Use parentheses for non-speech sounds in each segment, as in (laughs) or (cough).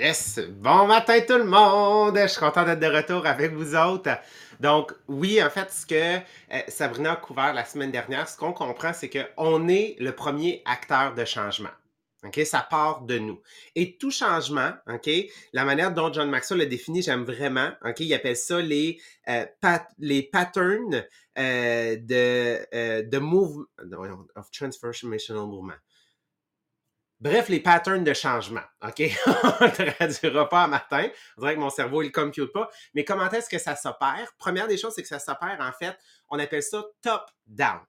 Yes! Bon matin tout le monde! Je suis content d'être de retour avec vous autres. Donc, oui, en fait, ce que euh, Sabrina a couvert la semaine dernière, ce qu'on comprend, c'est qu'on est le premier acteur de changement. OK? Ça part de nous. Et tout changement, OK? La manière dont John Maxwell l'a défini, j'aime vraiment. OK? Il appelle ça les, euh, les patterns euh, de, de move, of transformational movement. Bref, les patterns de changement. OK? (laughs) On ne traduira pas à matin. On dirait que mon cerveau, il ne compute pas. Mais comment est-ce que ça s'opère? Première des choses, c'est que ça s'opère, en fait, on appelle ça top-down.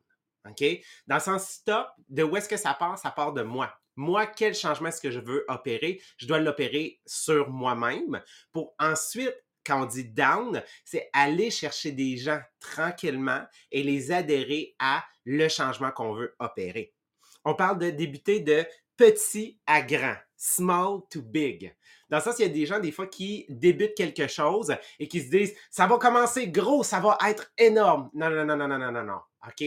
OK? Dans le sens top, de où est-ce que ça part? Ça part de moi. Moi, quel changement est-ce que je veux opérer? Je dois l'opérer sur moi-même pour ensuite quand on dit down, c'est aller chercher des gens tranquillement et les adhérer à le changement qu'on veut opérer. On parle de débuter de petit à grand, small to big. Dans le sens, il y a des gens, des fois, qui débutent quelque chose et qui se disent, ça va commencer gros, ça va être énorme. Non, non, non, non, non, non, non, non. OK?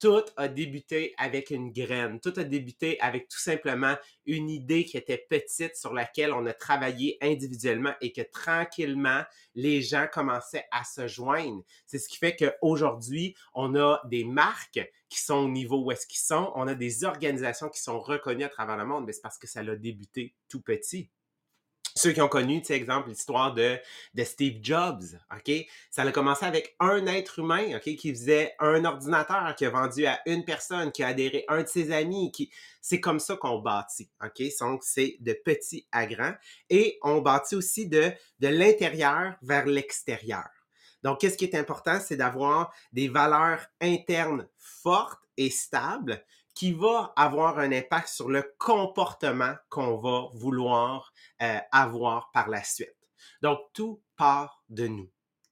Tout a débuté avec une graine. Tout a débuté avec tout simplement une idée qui était petite sur laquelle on a travaillé individuellement et que tranquillement, les gens commençaient à se joindre. C'est ce qui fait qu'aujourd'hui, on a des marques qui sont au niveau où est-ce sont. On a des organisations qui sont reconnues à travers le monde, mais c'est parce que ça a débuté tout petit ceux qui ont connu, tu sais, exemple, l'histoire de, de Steve Jobs, OK? Ça a commencé avec un être humain, OK, qui faisait un ordinateur, qui a vendu à une personne, qui a adhéré à un de ses amis, qui... C'est comme ça qu'on bâtit, OK? Donc, c'est de petit à grand. Et on bâtit aussi de, de l'intérieur vers l'extérieur. Donc, qu'est-ce qui est important? C'est d'avoir des valeurs internes fortes et stables qui va avoir un impact sur le comportement qu'on va vouloir euh, avoir par la suite. Donc, tout part de nous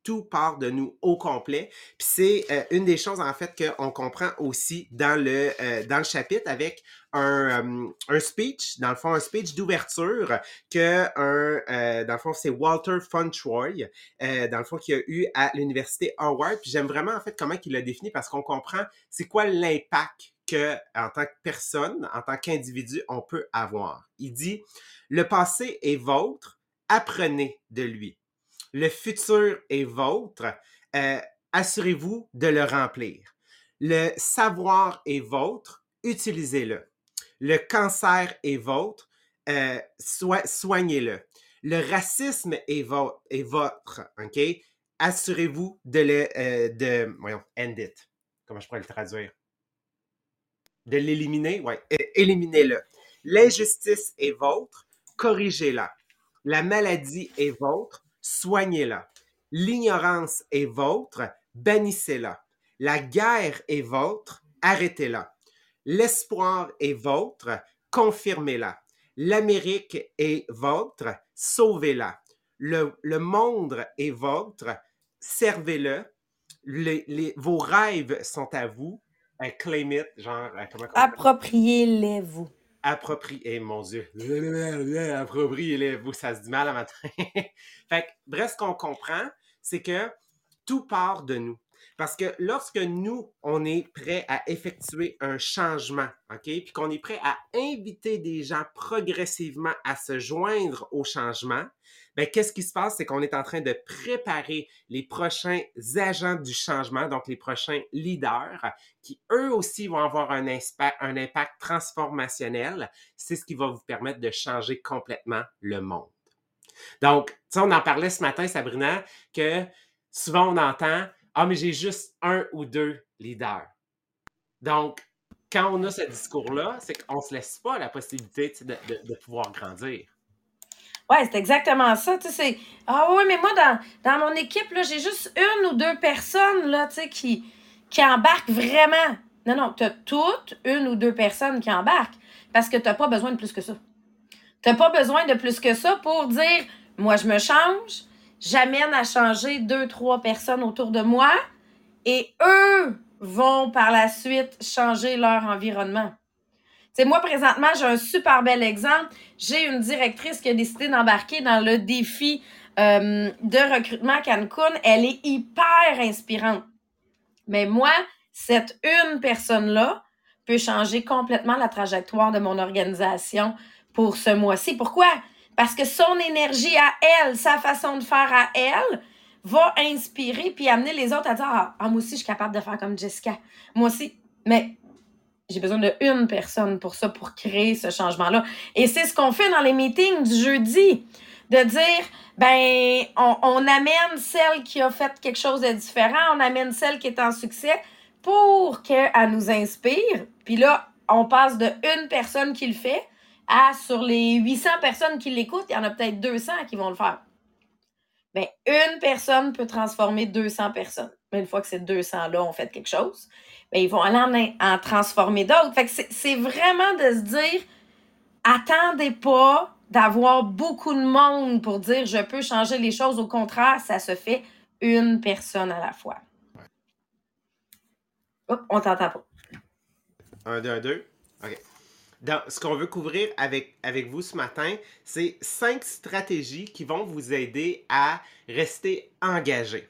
tout part de nous au complet. Puis c'est euh, une des choses en fait qu'on comprend aussi dans le euh, dans le chapitre avec un, euh, un speech, dans le fond un speech d'ouverture que un dans le fond c'est Walter Funtroy dans le fond qui a eu à l'université Harvard. Puis j'aime vraiment en fait comment il l'a défini parce qu'on comprend c'est quoi l'impact que en tant que personne, en tant qu'individu, on peut avoir. Il dit le passé est vôtre, apprenez de lui. Le futur est vôtre, euh, assurez-vous de le remplir. Le savoir est vôtre, utilisez-le. Le cancer est vôtre, euh, soignez-le. Le racisme est, votre, OK? Assurez-vous de le, euh, de, voyons, end it. Comment je pourrais le traduire? De l'éliminer? Oui, éliminez-le. L'injustice est vôtre, corrigez-la. La maladie est vôtre, soignez-la. L'ignorance est vôtre, bannissez-la. La guerre est vôtre, arrêtez-la. L'espoir est vôtre, confirmez-la. L'Amérique est vôtre, sauvez-la. Le, monde est vôtre, servez-le. vos rêves sont à vous. Claim it, genre, Appropriez-les-vous approprié, mon Dieu, (laughs) appropriez-les-vous, ça se dit mal à matin. (laughs) fait que, bref, ce qu'on comprend, c'est que tout part de nous. Parce que lorsque nous, on est prêt à effectuer un changement, OK, puis qu'on est prêt à inviter des gens progressivement à se joindre au changement, ben, qu'est-ce qui se passe? C'est qu'on est en train de préparer les prochains agents du changement, donc les prochains leaders, qui eux aussi vont avoir un, impact transformationnel. C'est ce qui va vous permettre de changer complètement le monde. Donc, on en parlait ce matin, Sabrina, que souvent on entend Ah, mais j'ai juste un ou deux leaders. Donc, quand on a ce discours-là, c'est qu'on ne se laisse pas la possibilité de, pouvoir grandir. Oui, c'est exactement ça. Tu sais, ah oui, mais moi, dans, dans mon équipe, là, j'ai juste une ou deux personnes là, tu sais, qui, qui embarquent vraiment. Non, non, tu as toutes une ou deux personnes qui embarquent parce que tu n'as pas besoin de plus que ça. Tu n'as pas besoin de plus que ça pour dire moi, je me change, j'amène à changer deux, trois personnes autour de moi et eux vont par la suite changer leur environnement. C'est moi, présentement, j'ai un super bel exemple. J'ai une directrice qui a décidé d'embarquer dans le défi euh, de recrutement à Cancun. Elle est hyper inspirante. Mais moi, cette une personne-là peut changer complètement la trajectoire de mon organisation pour ce mois-ci. Pourquoi? Parce que son énergie à elle, sa façon de faire à elle, va inspirer puis amener les autres à dire ah, ah, moi aussi, je suis capable de faire comme Jessica. Moi aussi. Mais j'ai besoin de une personne pour ça, pour créer ce changement-là. Et c'est ce qu'on fait dans les meetings du jeudi. De dire, ben, on, on amène celle qui a fait quelque chose de différent, on amène celle qui est en succès pour qu'elle nous inspire. Puis là, on passe de une personne qui le fait à sur les 800 personnes qui l'écoutent, il y en a peut-être 200 qui vont le faire. Mais une personne peut transformer 200 personnes. Mais une fois que ces 200-là ont fait quelque chose, bien, ils vont aller en, transformer d'autres. Fait que c'est vraiment de se dire, attendez pas d'avoir beaucoup de monde pour dire je peux changer les choses. Au contraire, ça se fait une personne à la fois. Hop, on t'entend pas. Un, deux, un, deux. OK ce qu'on veut couvrir avec, avec vous ce matin, c'est cinq stratégies qui vont vous aider à rester engagé.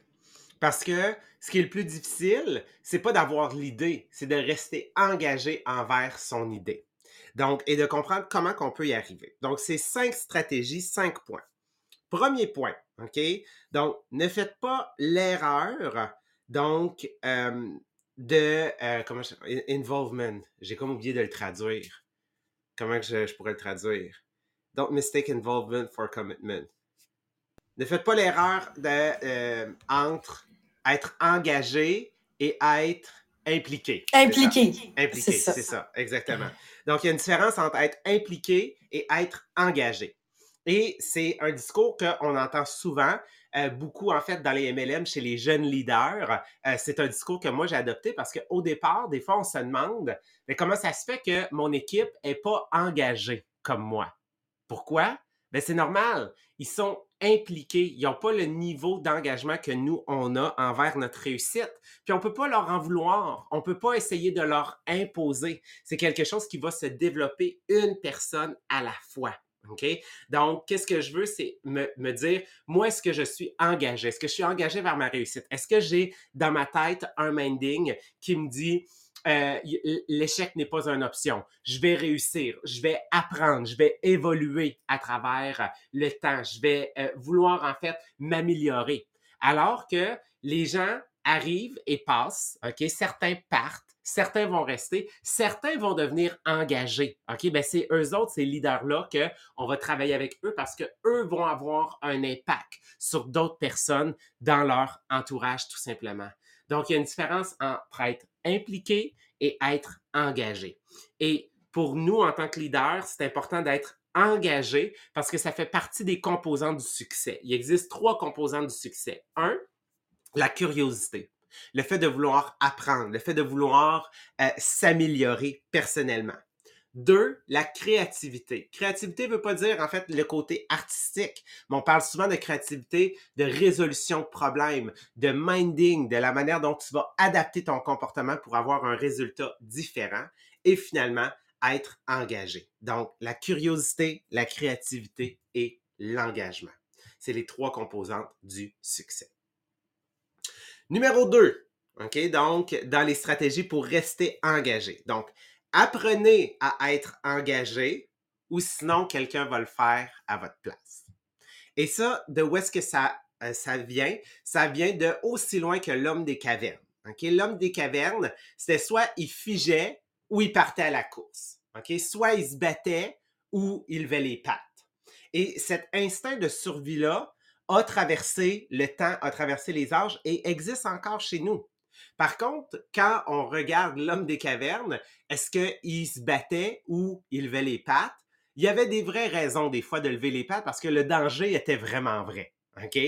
Parce que ce qui est le plus difficile, c'est pas d'avoir l'idée, c'est de rester engagé envers son idée. Donc, et de comprendre comment qu'on peut y arriver. Donc, c'est cinq stratégies, cinq points. Premier point, OK? Donc, ne faites pas l'erreur, donc, euh, de, euh, comment je, involvement. J'ai comme oublié de le traduire comment je, pourrais le traduire? Don't mistake involvement for commitment. Ne faites pas l'erreur de euh, entre être engagé et être impliqué. Impliqué. Impliqué, c'est ça. exactement. Donc, il y a une différence entre être impliqué et être engagé. Et c'est un discours qu'on entend souvent, euh, beaucoup en fait dans les MLM chez les jeunes leaders. Euh, c'est un discours que moi j'ai adopté parce qu'au départ, des fois, on se demande mais comment ça se fait que mon équipe n'est pas engagée comme moi? Pourquoi? ben c'est normal. Ils sont impliqués. Ils n'ont pas le niveau d'engagement que nous, on a envers notre réussite. Puis on ne peut pas leur en vouloir. On ne peut pas essayer de leur imposer. C'est quelque chose qui va se développer une personne à la fois. OK? Donc, qu'est-ce que je veux, c'est me, dire, moi, est-ce que je suis engagé? Est-ce que je suis engagé vers ma réussite? Est-ce que j'ai dans ma tête un minding qui me dit, euh, l'échec n'est pas une option. Je vais réussir, je vais apprendre, je vais évoluer à travers le temps, je vais euh, vouloir en fait m'améliorer. Alors que les gens arrivent et passent, OK? Certains partent, certains vont rester, certains vont devenir engagés. OK? Ben, c'est eux autres, ces leaders-là, qu'on va travailler avec eux parce que eux vont avoir un impact sur d'autres personnes dans leur entourage, tout simplement. Donc, il y a une différence entre être impliqué et être engagé. Et pour nous, en tant que leader, c'est important d'être engagé parce que ça fait partie des composants du succès. Il existe trois composants du succès. Un, la curiosité. Le fait de vouloir apprendre, le fait de vouloir euh, s'améliorer personnellement. Deux, la créativité. Créativité ne veut pas dire, en fait, le côté artistique, mais on parle souvent de créativité, de résolution de problèmes, de minding, de la manière dont tu vas adapter ton comportement pour avoir un résultat différent et finalement être engagé. Donc, la curiosité, la créativité et l'engagement. C'est les trois composantes du succès. Numéro 2, OK? Donc, dans les stratégies pour rester engagé. Donc, apprenez à être engagé ou sinon quelqu'un va le faire à votre place. Et ça, de où est-ce que ça, euh, ça vient? Ça vient de aussi loin que l'homme des cavernes. L'homme des cavernes, c'était soit il figeait ou il partait à la course. Soit il se battait ou il levait les pattes. Et cet instinct de survie-là a traversé le temps, a traversé les âges et existe encore chez nous. Par contre, quand on regarde l'homme des cavernes, est-ce qu'il se battait ou il levait les pattes? Il y avait des vraies raisons des fois de lever les pattes parce que le danger était vraiment vrai. OK?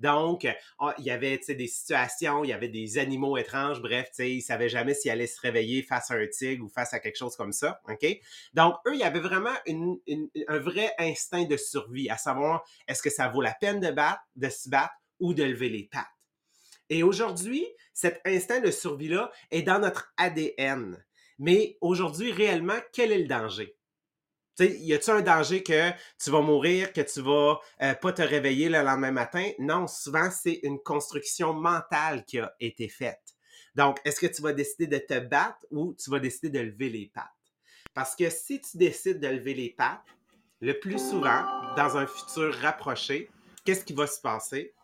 Donc, ah, il y avait des situations, il y avait des animaux étranges, bref, il ne savait jamais s'il allait se réveiller face à un tigre ou face à quelque chose comme ça. OK? Donc, eux, il y avait vraiment un vrai instinct de survie, à savoir est-ce que ça vaut la peine de, battre, de se battre ou de lever les pattes? Et aujourd'hui, cet instinct de survie-là est dans notre ADN. Mais aujourd'hui, réellement, quel est le danger? Sais, y a-t-il un danger que tu vas mourir, que tu vas euh, pas te réveiller le lendemain matin? Non, souvent, c'est une construction mentale qui a été faite. Donc, est-ce que tu vas décider de te battre ou tu vas décider de lever les pattes? Parce que si tu décides de lever les pattes, le plus souvent, dans un futur rapproché, qu'est-ce qui va se passer?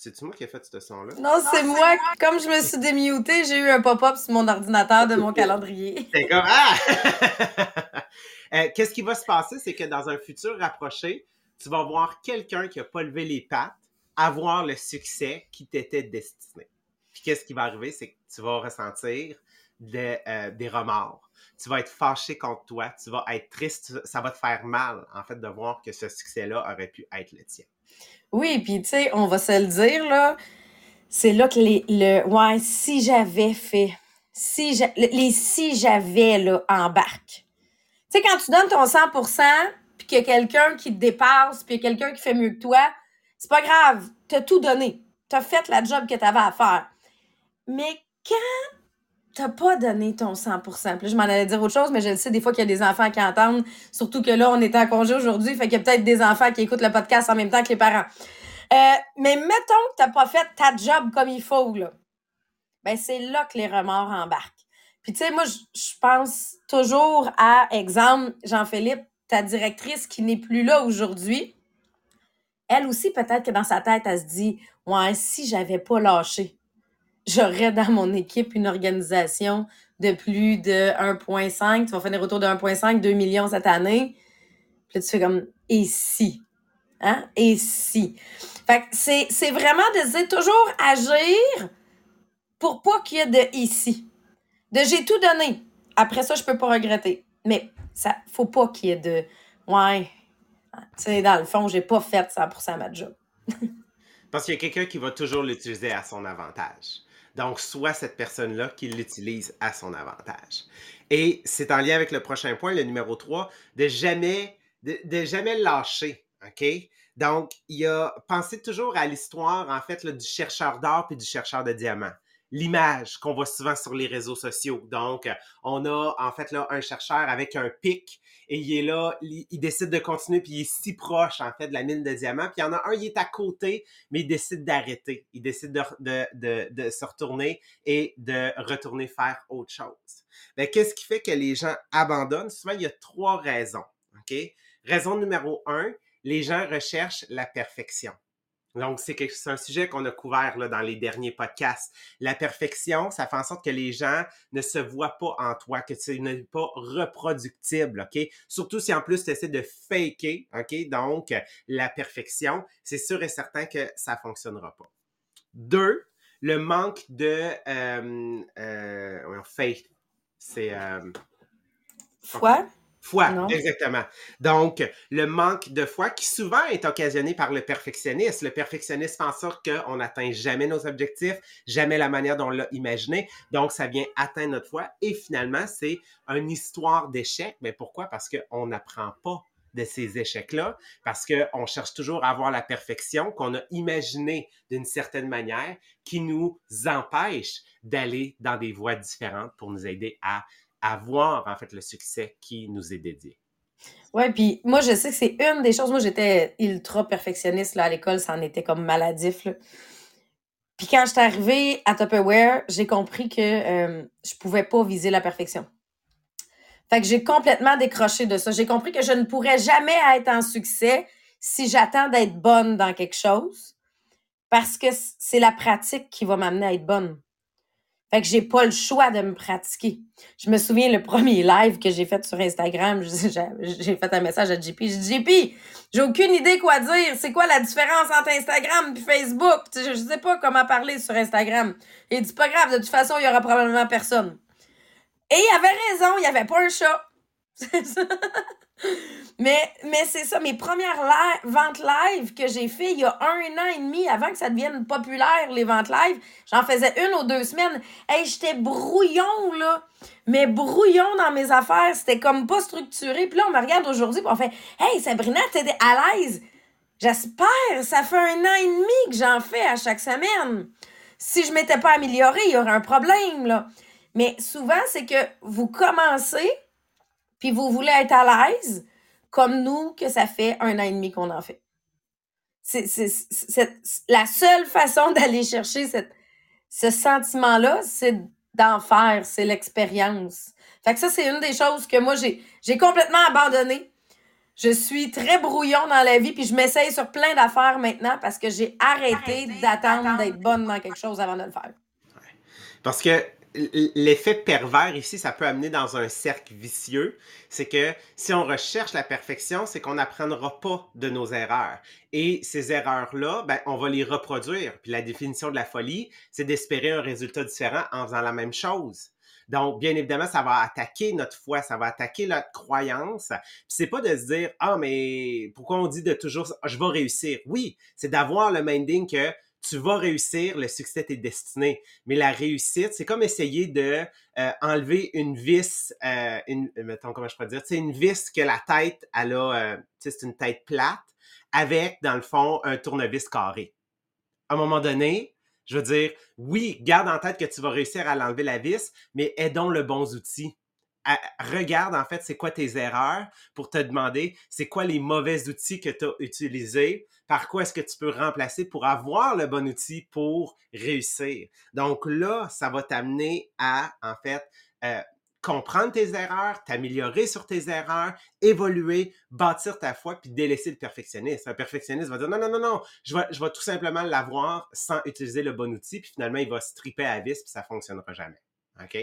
C'est-tu moi qui ai fait ce son-là? Non, c'est moi. Comme je me suis démutée, j'ai eu un pop-up sur mon ordinateur de mon (laughs) calendrier. C'est comme Ah! (laughs) Euh, qu'est-ce qui va se passer? C'est que dans un futur rapproché, tu vas voir quelqu'un qui n'a pas levé les pattes avoir le succès qui t'était destiné. Puis qu'est-ce qui va arriver? C'est que tu vas ressentir euh, des remords. Tu vas être fâché contre toi, tu vas être triste, ça va te faire mal, en fait, de voir que ce succès-là aurait pu être le tien. Oui, puis tu sais, on va se le dire, là, c'est là que les, le, ouais, si j'avais fait, si les si j'avais, là, embarquent. Tu sais, quand tu donnes ton 100% puis qu'il y a quelqu'un qui te dépasse, puis quelqu'un qui fait mieux que toi, c'est pas grave, t'as tout donné. T'as fait la job que t'avais à faire. Mais quand t'as pas donné ton 100 Puis je m'en allais dire autre chose, mais je le sais des fois qu'il y a des enfants qui entendent, surtout que là, on est en congé aujourd'hui, fait qu'il y a peut-être des enfants qui écoutent le podcast en même temps que les parents. Euh, mais mettons que t'as pas fait ta job comme il faut, là. Ben, c'est là que les remords embarquent. Puis tu sais, moi, je pense toujours à, exemple, Jean-Philippe, ta directrice qui n'est plus là aujourd'hui. Elle aussi, peut-être que dans sa tête, elle se dit, ouais, si j'avais pas lâché, j'aurais dans mon équipe une organisation de plus de 1,5. Tu vas finir autour de 1,5, 2 millions cette année. Puis là, tu fais comme, et si? Hein? Et si? Fait que c'est vraiment de toujours agir pour pas qu'il y ait de ici. De j'ai tout donné. Après ça, je peux pas regretter. Mais ça, faut pas qu'il y ait de, ouais, tu sais, dans le fond, j'ai pas fait 100% ma job. Parce qu'il y a quelqu'un qui va toujours l'utiliser à son avantage. Donc, soit cette personne-là qui l'utilise à son avantage. Et c'est en lien avec le prochain point, le numéro 3, de jamais, de, jamais lâcher. OK? Donc, il y a pensez toujours à l'histoire, en fait, du chercheur d'or puis du chercheur de diamants l'image qu'on voit souvent sur les réseaux sociaux. Donc, on a en fait là un chercheur avec un pic et il est là, il, décide de continuer puis il est si proche en fait de la mine de diamants. Puis il y en a un, il est à côté, mais il décide d'arrêter. Il décide de, de, de, de, se retourner et de retourner faire autre chose. Mais ben, qu'est-ce qui fait que les gens abandonnent? Souvent, il y a trois raisons. OK? Raison numéro un, les gens recherchent la perfection. Donc, c'est un sujet qu'on a couvert là, dans les derniers podcasts. La perfection, ça fait en sorte que les gens ne se voient pas en toi, que tu n'es pas reproductible, OK? Surtout si en plus tu essaies de faker, OK? Donc, la perfection, c'est sûr et certain que ça ne fonctionnera pas. Deux, le manque de euh, euh, faith. C'est... Euh? Foi, exactement. Donc, le manque de foi qui souvent est occasionné par le perfectionnisme. Le perfectionnisme fait en sorte qu'on n'atteint jamais nos objectifs, jamais la manière dont on l'a imaginé. Donc, ça vient atteindre notre foi. Et finalement, c'est une histoire d'échec. Mais pourquoi? Parce qu'on n'apprend pas de ces échecs-là, parce qu'on cherche toujours à avoir la perfection qu'on a imaginée d'une certaine manière qui nous empêche d'aller dans des voies différentes pour nous aider à avoir en fait le succès qui nous est dédié. Ouais, puis moi je sais que c'est une des choses. Moi j'étais ultra perfectionniste là, à l'école, ça en était comme maladif. Puis quand je suis arrivée à Tupperware, j'ai compris que euh, je pouvais pas viser la perfection. Fait que j'ai complètement décroché de ça. J'ai compris que je ne pourrais jamais être en succès si j'attends d'être bonne dans quelque chose parce que c'est la pratique qui va m'amener à être bonne. Fait que j'ai pas le choix de me pratiquer. Je me souviens le premier live que j'ai fait sur Instagram, (laughs) j'ai fait un message à JP. J'ai dit JP, j'ai aucune idée quoi dire. C'est quoi la différence entre Instagram et Facebook? Je, je sais pas comment parler sur Instagram. Il dit pas grave, de toute façon, il y aura probablement personne. Et il avait raison, il y avait pas un chat. (laughs) mais mais c'est ça, mes premières ventes live que j'ai fait il y a un an et demi avant que ça devienne populaire, les ventes live, j'en faisais une ou deux semaines. Hey, j'étais brouillon, là. Mais brouillon dans mes affaires, c'était comme pas structuré. Puis là, on me regarde aujourd'hui on fait Hey, Sabrina, t'es à l'aise. J'espère, ça fait un an et demi que j'en fais à chaque semaine. Si je m'étais pas améliorée, il y aurait un problème, là. Mais souvent, c'est que vous commencez puis vous voulez être à l'aise, comme nous, que ça fait un an et demi qu'on en fait. C'est, la seule façon d'aller chercher cette, ce sentiment-là, c'est d'en faire, c'est l'expérience. Fait que ça, c'est une des choses que moi, j'ai, j'ai complètement abandonné. Je suis très brouillon dans la vie, puis je m'essaye sur plein d'affaires maintenant parce que j'ai arrêté, d'attendre d'être bonne dans quelque chose avant de le faire. Parce que l'effet pervers ici, ça peut amener dans un cercle vicieux. C'est que si on recherche la perfection, c'est qu'on n'apprendra pas de nos erreurs. Et ces erreurs-là, ben, on va les reproduire. Puis la définition de la folie, c'est d'espérer un résultat différent en faisant la même chose. Donc, bien évidemment, ça va attaquer notre foi, ça va attaquer notre croyance. Puis c'est pas de se dire, ah, mais pourquoi on dit de toujours, je vais réussir. Oui, c'est d'avoir le minding que tu vas réussir, le succès t'est destiné. Mais la réussite, c'est comme essayer de euh, enlever une vis, euh, une, mettons, comment je pourrais dire, c'est une vis que la tête, elle a, euh, c'est une tête plate, avec, dans le fond, un tournevis carré. À un moment donné, je veux dire, oui, garde en tête que tu vas réussir à l'enlever la vis, mais aidons le bon outil regarde en fait c'est quoi tes erreurs pour te demander c'est quoi les mauvais outils que tu as utilisés, par quoi est-ce que tu peux remplacer pour avoir le bon outil pour réussir. Donc là, ça va t'amener à en fait euh, comprendre tes erreurs, t'améliorer sur tes erreurs, évoluer, bâtir ta foi, puis délaisser le perfectionnisme. Un perfectionniste va dire non, non, non, non, je vais, je vais tout simplement l'avoir sans utiliser le bon outil, puis finalement, il va se triper à vis, puis ça fonctionnera jamais. OK?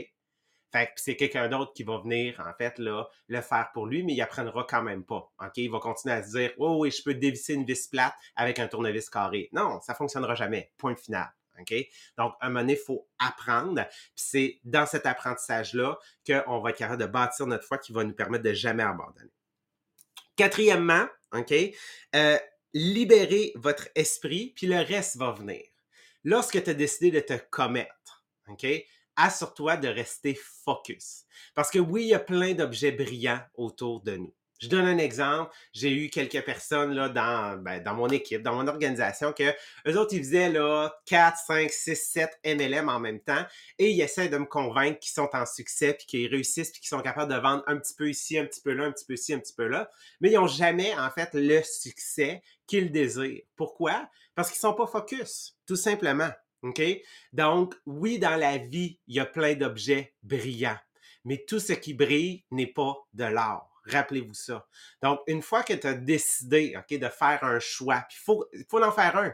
Fait c'est quelqu'un d'autre qui va venir, en fait, le faire pour lui, mais il apprendra quand même pas. OK? Il va continuer à se dire Oh oui, je peux dévisser une vis plate avec un tournevis carré. Non, ça fonctionnera jamais. Point final. OK? Donc, à un moment donné, il faut apprendre. Puis c'est dans cet apprentissage-là qu'on va être capable de bâtir notre foi qui va nous permettre de jamais abandonner. Quatrièmement, OK? Euh, libérez votre esprit, puis le reste va venir. Lorsque tu as décidé de te commettre, OK? Assure-toi de rester focus. Parce que oui, il y a plein d'objets brillants autour de nous. Je donne un exemple. J'ai eu quelques personnes là, dans, ben, dans mon équipe, dans mon organisation, que eux autres, ils faisaient là, 4, 5, 6, 7 MLM en même temps et ils essaient de me convaincre qu'ils sont en succès, puis qu'ils réussissent, puis qu'ils sont capables de vendre un petit peu ici, un petit peu là, un petit peu ici, un petit peu là. Mais ils n'ont jamais, en fait, le succès qu'ils désirent. Pourquoi? Parce qu'ils ne sont pas focus, tout simplement. OK? Donc, oui, dans la vie, il y a plein d'objets brillants, mais tout ce qui brille n'est pas de l'or. Rappelez-vous ça. Donc, une fois que tu as décidé de faire un choix, il faut, faut en faire un.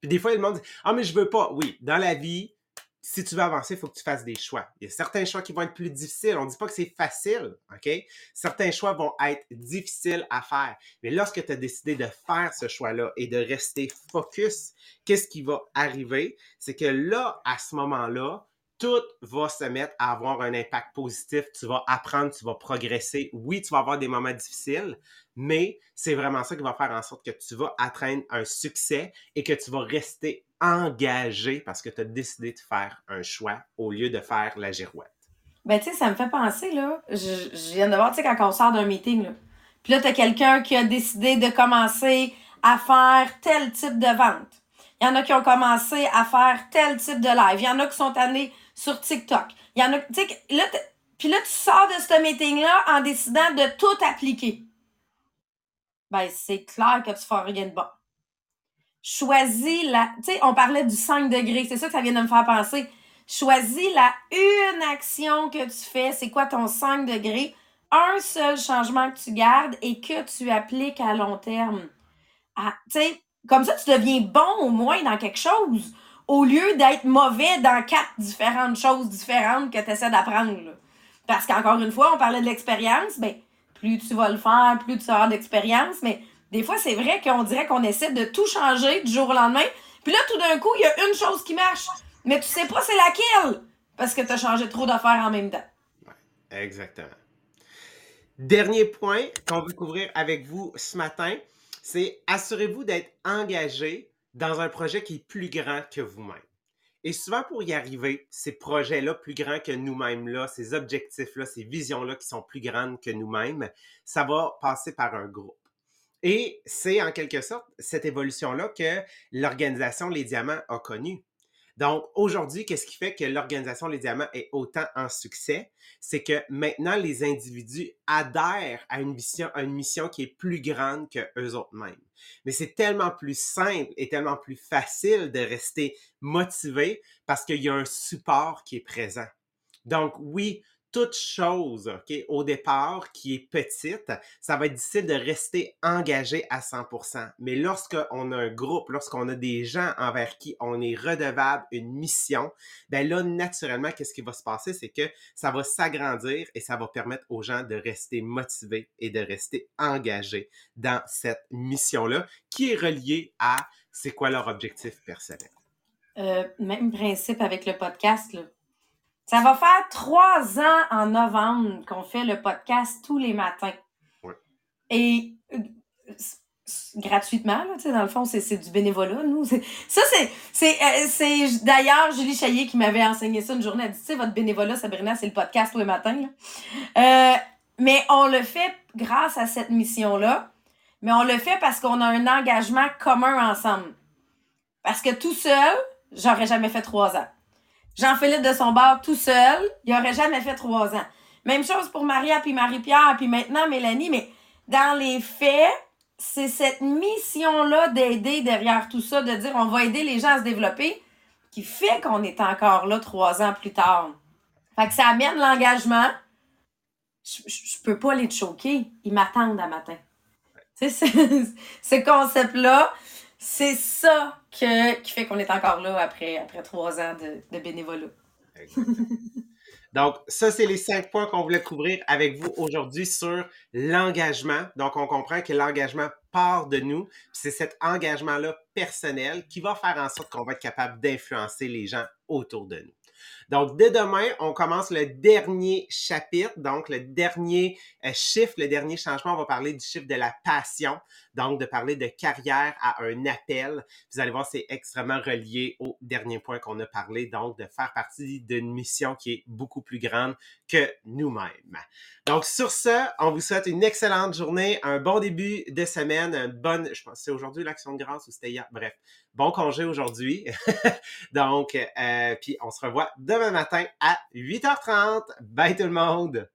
Puis des fois, le monde dit Ah, mais je veux pas. Oui, dans la vie, si tu veux avancer, il faut que tu fasses des choix. Il y a certains choix qui vont être plus difficiles. On ne dit pas que c'est facile, OK? Certains choix vont être difficiles à faire. Mais lorsque tu as décidé de faire ce choix-là et de rester focus, qu'est-ce qui va arriver? C'est que là, à ce moment-là, tout va se mettre à avoir un impact positif. Tu vas apprendre, tu vas progresser. Oui, tu vas avoir des moments difficiles, mais c'est vraiment ça qui va faire en sorte que tu vas atteindre un succès et que tu vas rester engagé parce que tu as décidé de faire un choix au lieu de faire la girouette. Ben, tu sais, ça me fait penser, là. Je, viens de voir, tu sais, quand on sort d'un meeting, là. Puis là, tu as quelqu'un qui a décidé de commencer à faire tel type de vente. Il y en a qui ont commencé à faire tel type de live. Il y en a qui sont allés sur TikTok. Il y en a, tu là, puis là, tu sors de ce meeting-là en décidant de tout appliquer. Ben, c'est clair que tu feras rien de bon. Choisis la, tu sais, on parlait du 5 degrés, c'est ça que ça vient de me faire penser. Choisis la une action que tu fais, c'est quoi ton 5 degrés, un seul changement que tu gardes et que tu appliques à long terme. Ah, tu sais, comme ça, tu deviens bon au moins dans quelque chose au lieu d'être mauvais dans quatre différentes choses différentes que tu essaies d'apprendre. Parce qu'encore une fois, on parlait de l'expérience, ben, plus tu vas le faire, plus tu auras d'expérience, mais des fois, c'est vrai qu'on dirait qu'on essaie de tout changer du jour au lendemain. Puis là, tout d'un coup, il y a une chose qui marche, mais tu sais pas c'est laquelle, parce que tu as changé trop d'affaires en même temps. exactement. Dernier point qu'on veut couvrir avec vous ce matin, c'est assurez-vous d'être engagé dans un projet qui est plus grand que vous-même. Et souvent, pour y arriver, ces projets-là plus grands que nous-mêmes, là, ces objectifs-là, ces visions-là qui sont plus grandes que nous-mêmes, ça va passer par un groupe. Et c'est en quelque sorte cette évolution-là que l'organisation Les Diamants a connue. Donc, aujourd'hui, qu'est-ce qui fait que l'organisation Les Diamants est autant en succès? C'est que maintenant, les individus adhèrent à une mission, qui est plus grande que eux autres mêmes. Mais c'est tellement plus simple et tellement plus facile de rester motivé parce qu'il y a un support qui est présent. Donc, oui, toute chose ok, au départ qui est petite, ça va être difficile de rester engagé à 100%. Mais lorsqu'on a un groupe, lorsqu'on a des gens envers qui on est redevable une mission, ben là, naturellement, qu'est-ce qui va se passer? C'est que ça va s'agrandir et ça va permettre aux gens de rester motivés et de rester engagés dans cette mission-là qui est reliée à c'est quoi leur objectif personnel. Euh, même principe avec le podcast, là ça va faire trois ans en novembre qu'on fait le podcast tous les matins. Ouais. Et euh, gratuitement, là, dans le fond, c'est du bénévolat, nous. Ça, c'est euh, d'ailleurs Julie Chaillet qui m'avait enseigné ça une journée. Elle dit, tu sais, votre bénévolat, Sabrina, c'est le podcast tous les matins. Euh, mais on le fait grâce à cette mission-là. Mais on le fait parce qu'on a un engagement commun ensemble. Parce que tout seul, j'aurais jamais fait trois ans. Jean-Philippe de son bar tout seul, il aurait jamais fait trois ans. Même chose pour Maria puis Marie-Pierre puis maintenant Mélanie, mais dans les faits, c'est cette mission-là d'aider derrière tout ça, de dire on va aider les gens à se développer, qui fait qu'on est encore là trois ans plus tard. Fait que ça amène l'engagement. Je, peux pas les choquer. Ils m'attendent à matin. Tu sais, (laughs) ce concept-là, c'est ça qui fait qu'on est encore là après, après trois ans de, de bénévolat. Donc, ça, c'est les cinq points qu'on voulait couvrir avec vous aujourd'hui sur l'engagement. Donc, on comprend que l'engagement part de nous. C'est cet engagement-là personnel qui va faire en sorte qu'on va être capable d'influencer les gens autour de nous. Donc, dès demain, on commence le dernier chapitre, donc le dernier euh, chiffre, le dernier changement. On va parler du chiffre de la passion, donc de parler de carrière à un appel. Vous allez voir, c'est extrêmement relié au dernier point qu'on a parlé, donc de faire partie d'une mission qui est beaucoup plus grande que nous-mêmes. Donc, sur ce, on vous souhaite une excellente journée, un bon début de semaine, une bonne, je pense, c'est aujourd'hui l'action de grâce ou c'était hier, bref, bon congé aujourd'hui. (laughs) Donc, euh, puis on se revoit demain matin à 8h30. Bye tout le monde!